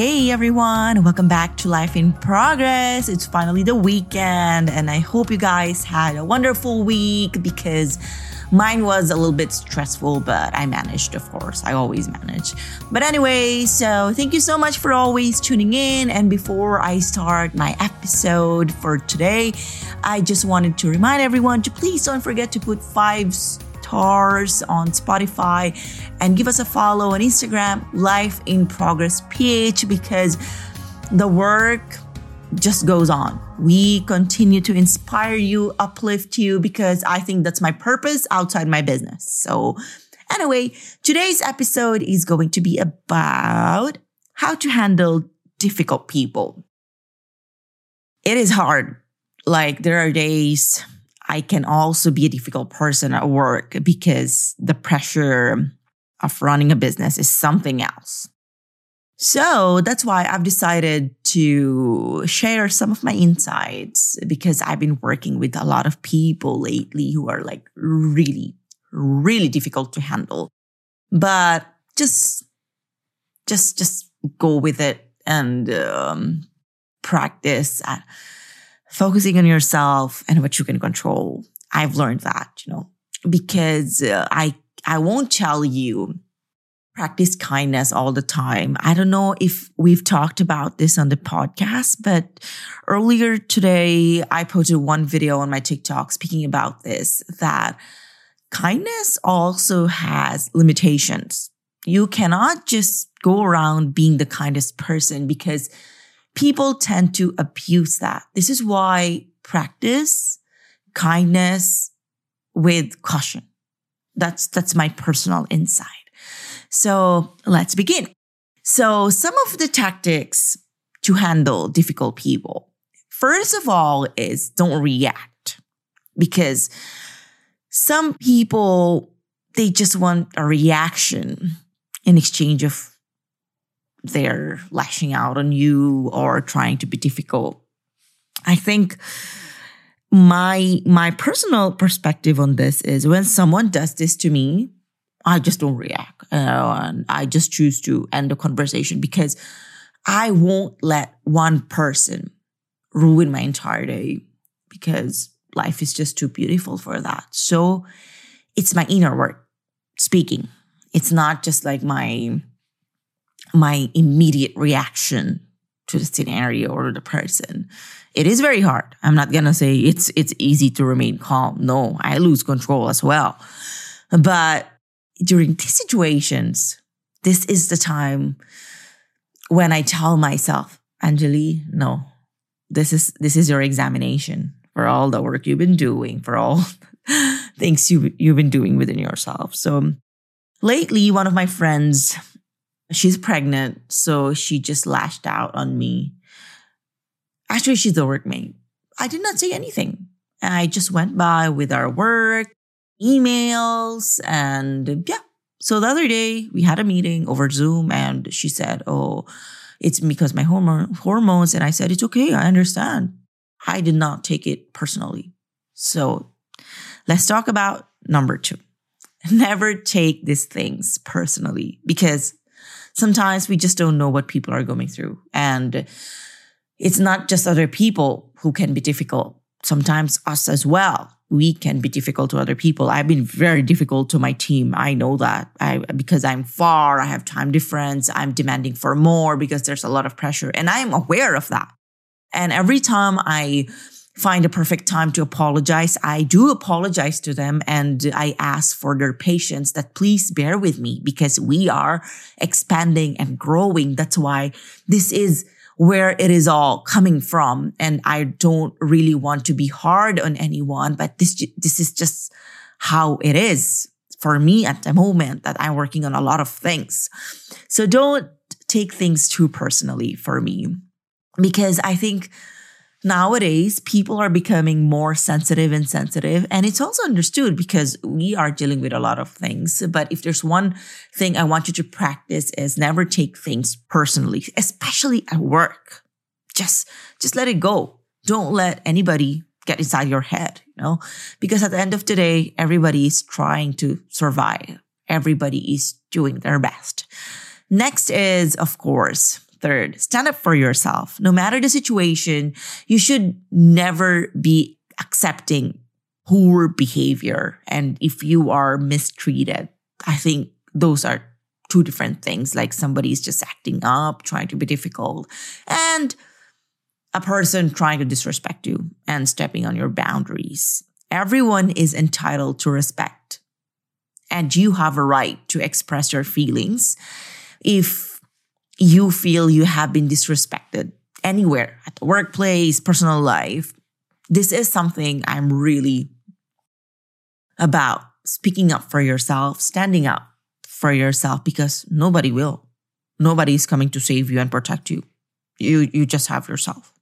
Hey everyone, welcome back to Life in Progress. It's finally the weekend, and I hope you guys had a wonderful week because Mine was a little bit stressful, but I managed, of course. I always manage. But anyway, so thank you so much for always tuning in. And before I start my episode for today, I just wanted to remind everyone to please don't forget to put five stars on Spotify and give us a follow on Instagram, Life in Progress PH, because the work just goes on. We continue to inspire you, uplift you, because I think that's my purpose outside my business. So, anyway, today's episode is going to be about how to handle difficult people. It is hard. Like, there are days I can also be a difficult person at work because the pressure of running a business is something else. So that's why I've decided to share some of my insights because I've been working with a lot of people lately who are like really, really difficult to handle. But just, just, just go with it and um, practice focusing on yourself and what you can control. I've learned that, you know, because uh, I, I won't tell you practice kindness all the time. I don't know if we've talked about this on the podcast, but earlier today, I posted one video on my TikTok speaking about this that kindness also has limitations. You cannot just go around being the kindest person because people tend to abuse that. This is why practice kindness with caution. That's, that's my personal insight. So let's begin. So some of the tactics to handle difficult people. First of all is don't react because some people, they just want a reaction in exchange of their lashing out on you or trying to be difficult. I think my my personal perspective on this is when someone does this to me, I just don't react. and I just choose to end the conversation because I won't let one person ruin my entire day because life is just too beautiful for that. So it's my inner work speaking. It's not just like my my immediate reaction to the scenario or the person. It is very hard. I'm not gonna say it's it's easy to remain calm. No, I lose control as well. But during these situations, this is the time when I tell myself, Anjali, no, this is this is your examination for all the work you've been doing, for all things you you've been doing within yourself. So lately, one of my friends, she's pregnant, so she just lashed out on me. Actually, she's a workmate. I did not say anything. I just went by with our work emails and yeah. So the other day we had a meeting over Zoom and she said, Oh, it's because my hormone, hormones. And I said, It's okay. I understand. I did not take it personally. So let's talk about number two. Never take these things personally because sometimes we just don't know what people are going through. And it's not just other people who can be difficult, sometimes us as well we can be difficult to other people. I've been very difficult to my team. I know that I, because I'm far, I have time difference. I'm demanding for more because there's a lot of pressure and I am aware of that. And every time I find a perfect time to apologize, I do apologize to them and I ask for their patience that please bear with me because we are expanding and growing. That's why this is where it is all coming from. And I don't really want to be hard on anyone, but this, this is just how it is for me at the moment that I'm working on a lot of things. So don't take things too personally for me because I think nowadays people are becoming more sensitive and sensitive and it's also understood because we are dealing with a lot of things but if there's one thing i want you to practice is never take things personally especially at work. Just just let it go. Don't let anybody get inside your head you know? Because at the end of the day everybody is trying to survive. Everybody is doing their best. Next is of course Third, stand up for yourself. No matter the situation, you should never be accepting poor behavior. And if you are mistreated, I think those are two different things. Like somebody's just acting up, trying to be difficult, and a person trying to disrespect you and stepping on your boundaries. Everyone is entitled to respect, and you have a right to express your feelings. If you feel you have been disrespected anywhere at the workplace, personal life, this is something I'm really about speaking up for yourself, standing up for yourself because nobody will. Nobody is coming to save you and protect you. You, you just have yourself.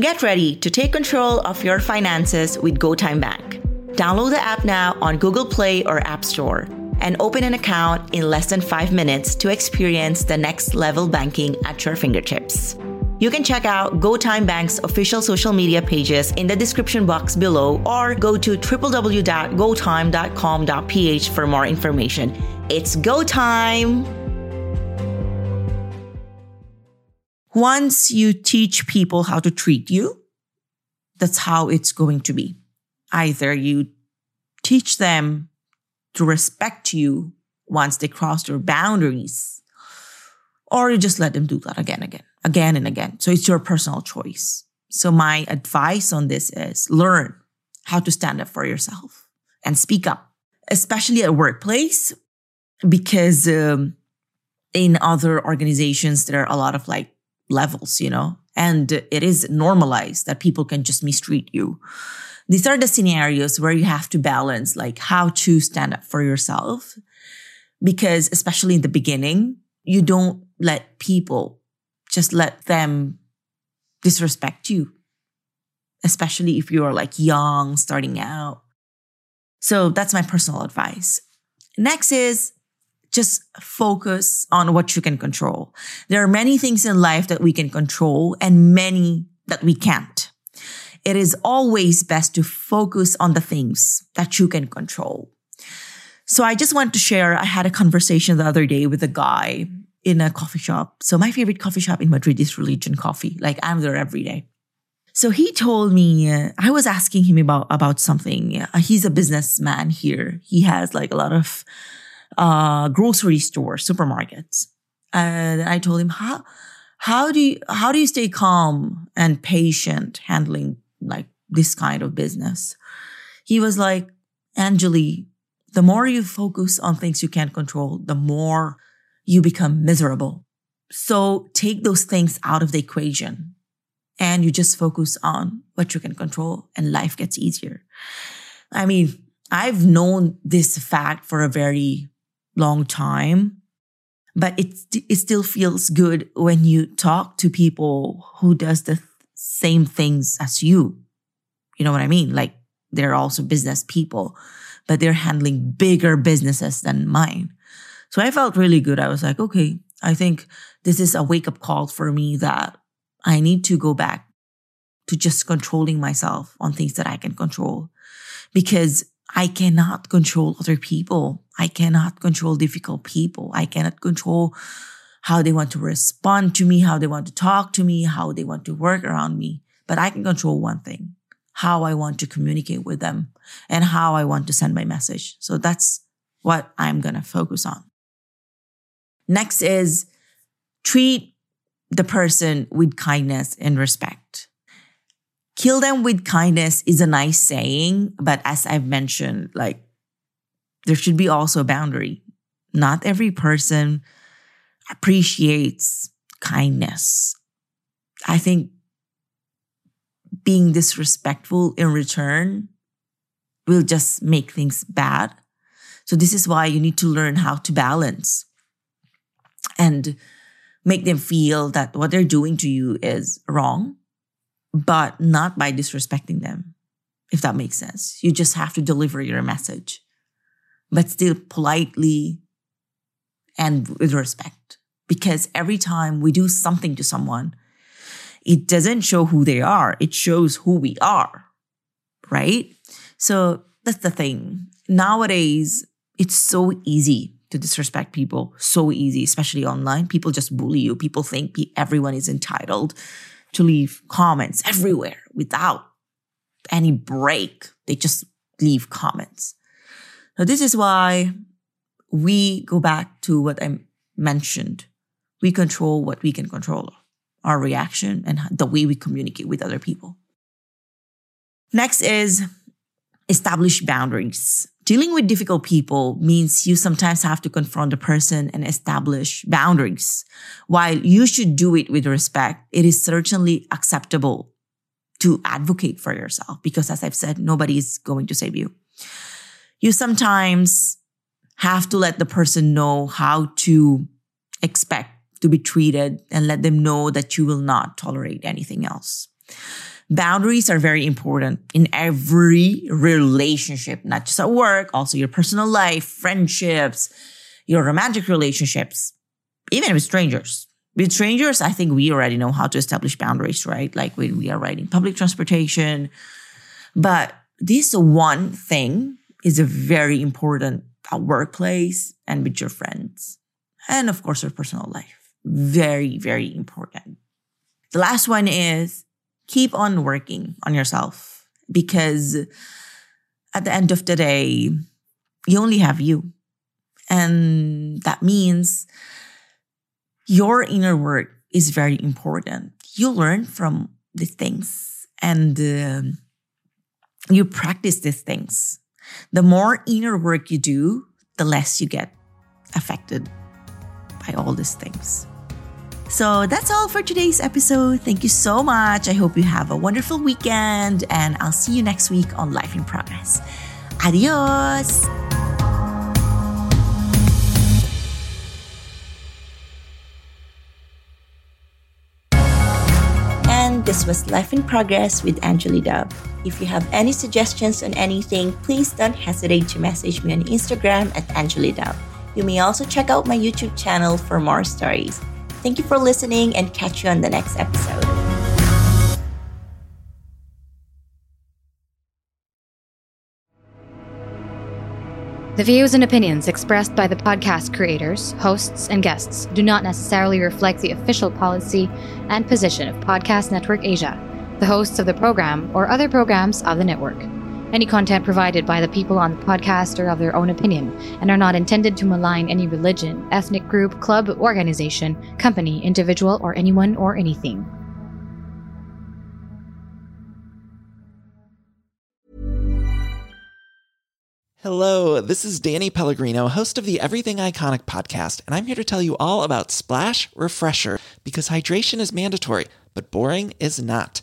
Get ready to take control of your finances with GoTyme Bank. Download the app now on Google Play or App Store and open an account in less than five minutes to experience the next level banking at your fingertips. You can check out GoTyme Bank's official social media pages in the description box below or go to www.gotyme.com.ph for more information. It's go time! Once you teach people how to treat you, that's how it's going to be. Either you teach them to respect you once they cross your boundaries. Or you just let them do that again, again, again and again. So it's your personal choice. So my advice on this is learn how to stand up for yourself and speak up, especially at workplace, because um, in other organizations, there are a lot of like levels, you know, and it is normalized that people can just mistreat you these are the scenarios where you have to balance like how to stand up for yourself. Because especially in the beginning, you don't let people just let them disrespect you, especially if you are like young, starting out. So that's my personal advice. Next is just focus on what you can control. There are many things in life that we can control and many that we can't it is always best to focus on the things that you can control. So I just want to share, I had a conversation the other day with a guy in a coffee shop. So my favorite coffee shop in Madrid is Religion Coffee. Like I'm there every day. So he told me, uh, I was asking him about, about something. Uh, he's a businessman here. He has like a lot of, uh, grocery stores, supermarkets. And I told him, how, how do you, how do you stay calm and patient handling like this kind of business. He was like, Anjali, the more you focus on things you can't control, the more you become miserable. So take those things out of the equation and you just focus on what you can control and life gets easier. I mean, I've known this fact for a very long time, but it, it still feels good when you talk to people who does the same things as you. You know what I mean? Like they're also business people, but they're handling bigger businesses than mine. So I felt really good. I was like, okay, I think this is a wake up call for me that I need to go back to just controlling myself on things that I can control because I cannot control other people. I cannot control difficult people. I cannot control how they want to respond to me, how they want to talk to me, how they want to work around me. But I can control one thing. how I want to communicate with them and how I want to send my message. So that's what I'm going to focus on. Next is treat the person with kindness and respect. Kill them with kindness is a nice saying, but as I've mentioned, like there should be also a boundary. Not every person appreciates kindness. I think being disrespectful in return will just make things bad. So, this is why you need to learn how to balance and make them feel that what they're doing to you is wrong, but not by disrespecting them, if that makes sense. You just have to deliver your message, but still politely and with respect. Because every time we do something to someone, it doesn't show who they are, it shows who we are, right? So that's the thing. Nowadays, it's so easy to disrespect people, so easy, especially online. People just bully you. People think everyone is entitled to leave comments everywhere without any break. They just leave comments. So this is why we go back to what I mentioned. We control what we can control our reaction and the way we communicate with other people. Next is establish boundaries. Dealing with difficult people means you sometimes have to confront a person and establish boundaries. While you should do it with respect, it is certainly acceptable to advocate for yourself because as I've said, nobody is going to save you. You sometimes have to let the person know how to expect to be treated and let them know that you will not tolerate anything else. Boundaries are very important in every relationship, not just at work, also your personal life, friendships, your romantic relationships, even with strangers. With strangers, I think we already know how to establish boundaries, right? Like when we are riding public transportation. But this one thing is a very important at workplace and with your friends. And of course, your personal life. Very, very important. The last one is keep on working on yourself because at the end of the day, you only have you. And that means your inner work is very important. You learn from these things and uh, you practice these things. The more inner work you do, the less you get affected by all these things. So that's all for today's episode. Thank you so much. I hope you have a wonderful weekend, and I'll see you next week on Life in Progress. Adios. And this was Life in Progress with Anjali Dub. If you have any suggestions on anything, please don't hesitate to message me on Instagram at Anjali Dub. You may also check out my YouTube channel for more stories. Thank you for listening and catch you on the next episode. The views and opinions expressed by the podcast creators, hosts, and guests do not necessarily reflect the official policy and position of Podcast Network Asia, the hosts of the program, or other programs of the network. Any content provided by the people on the podcast are of their own opinion and are not intended to malign any religion, ethnic group, club, organization, company, individual, or anyone or anything. Hello, this is Danny Pellegrino, host of the Everything Iconic podcast, and I'm here to tell you all about Splash Refresher because hydration is mandatory, but boring is not.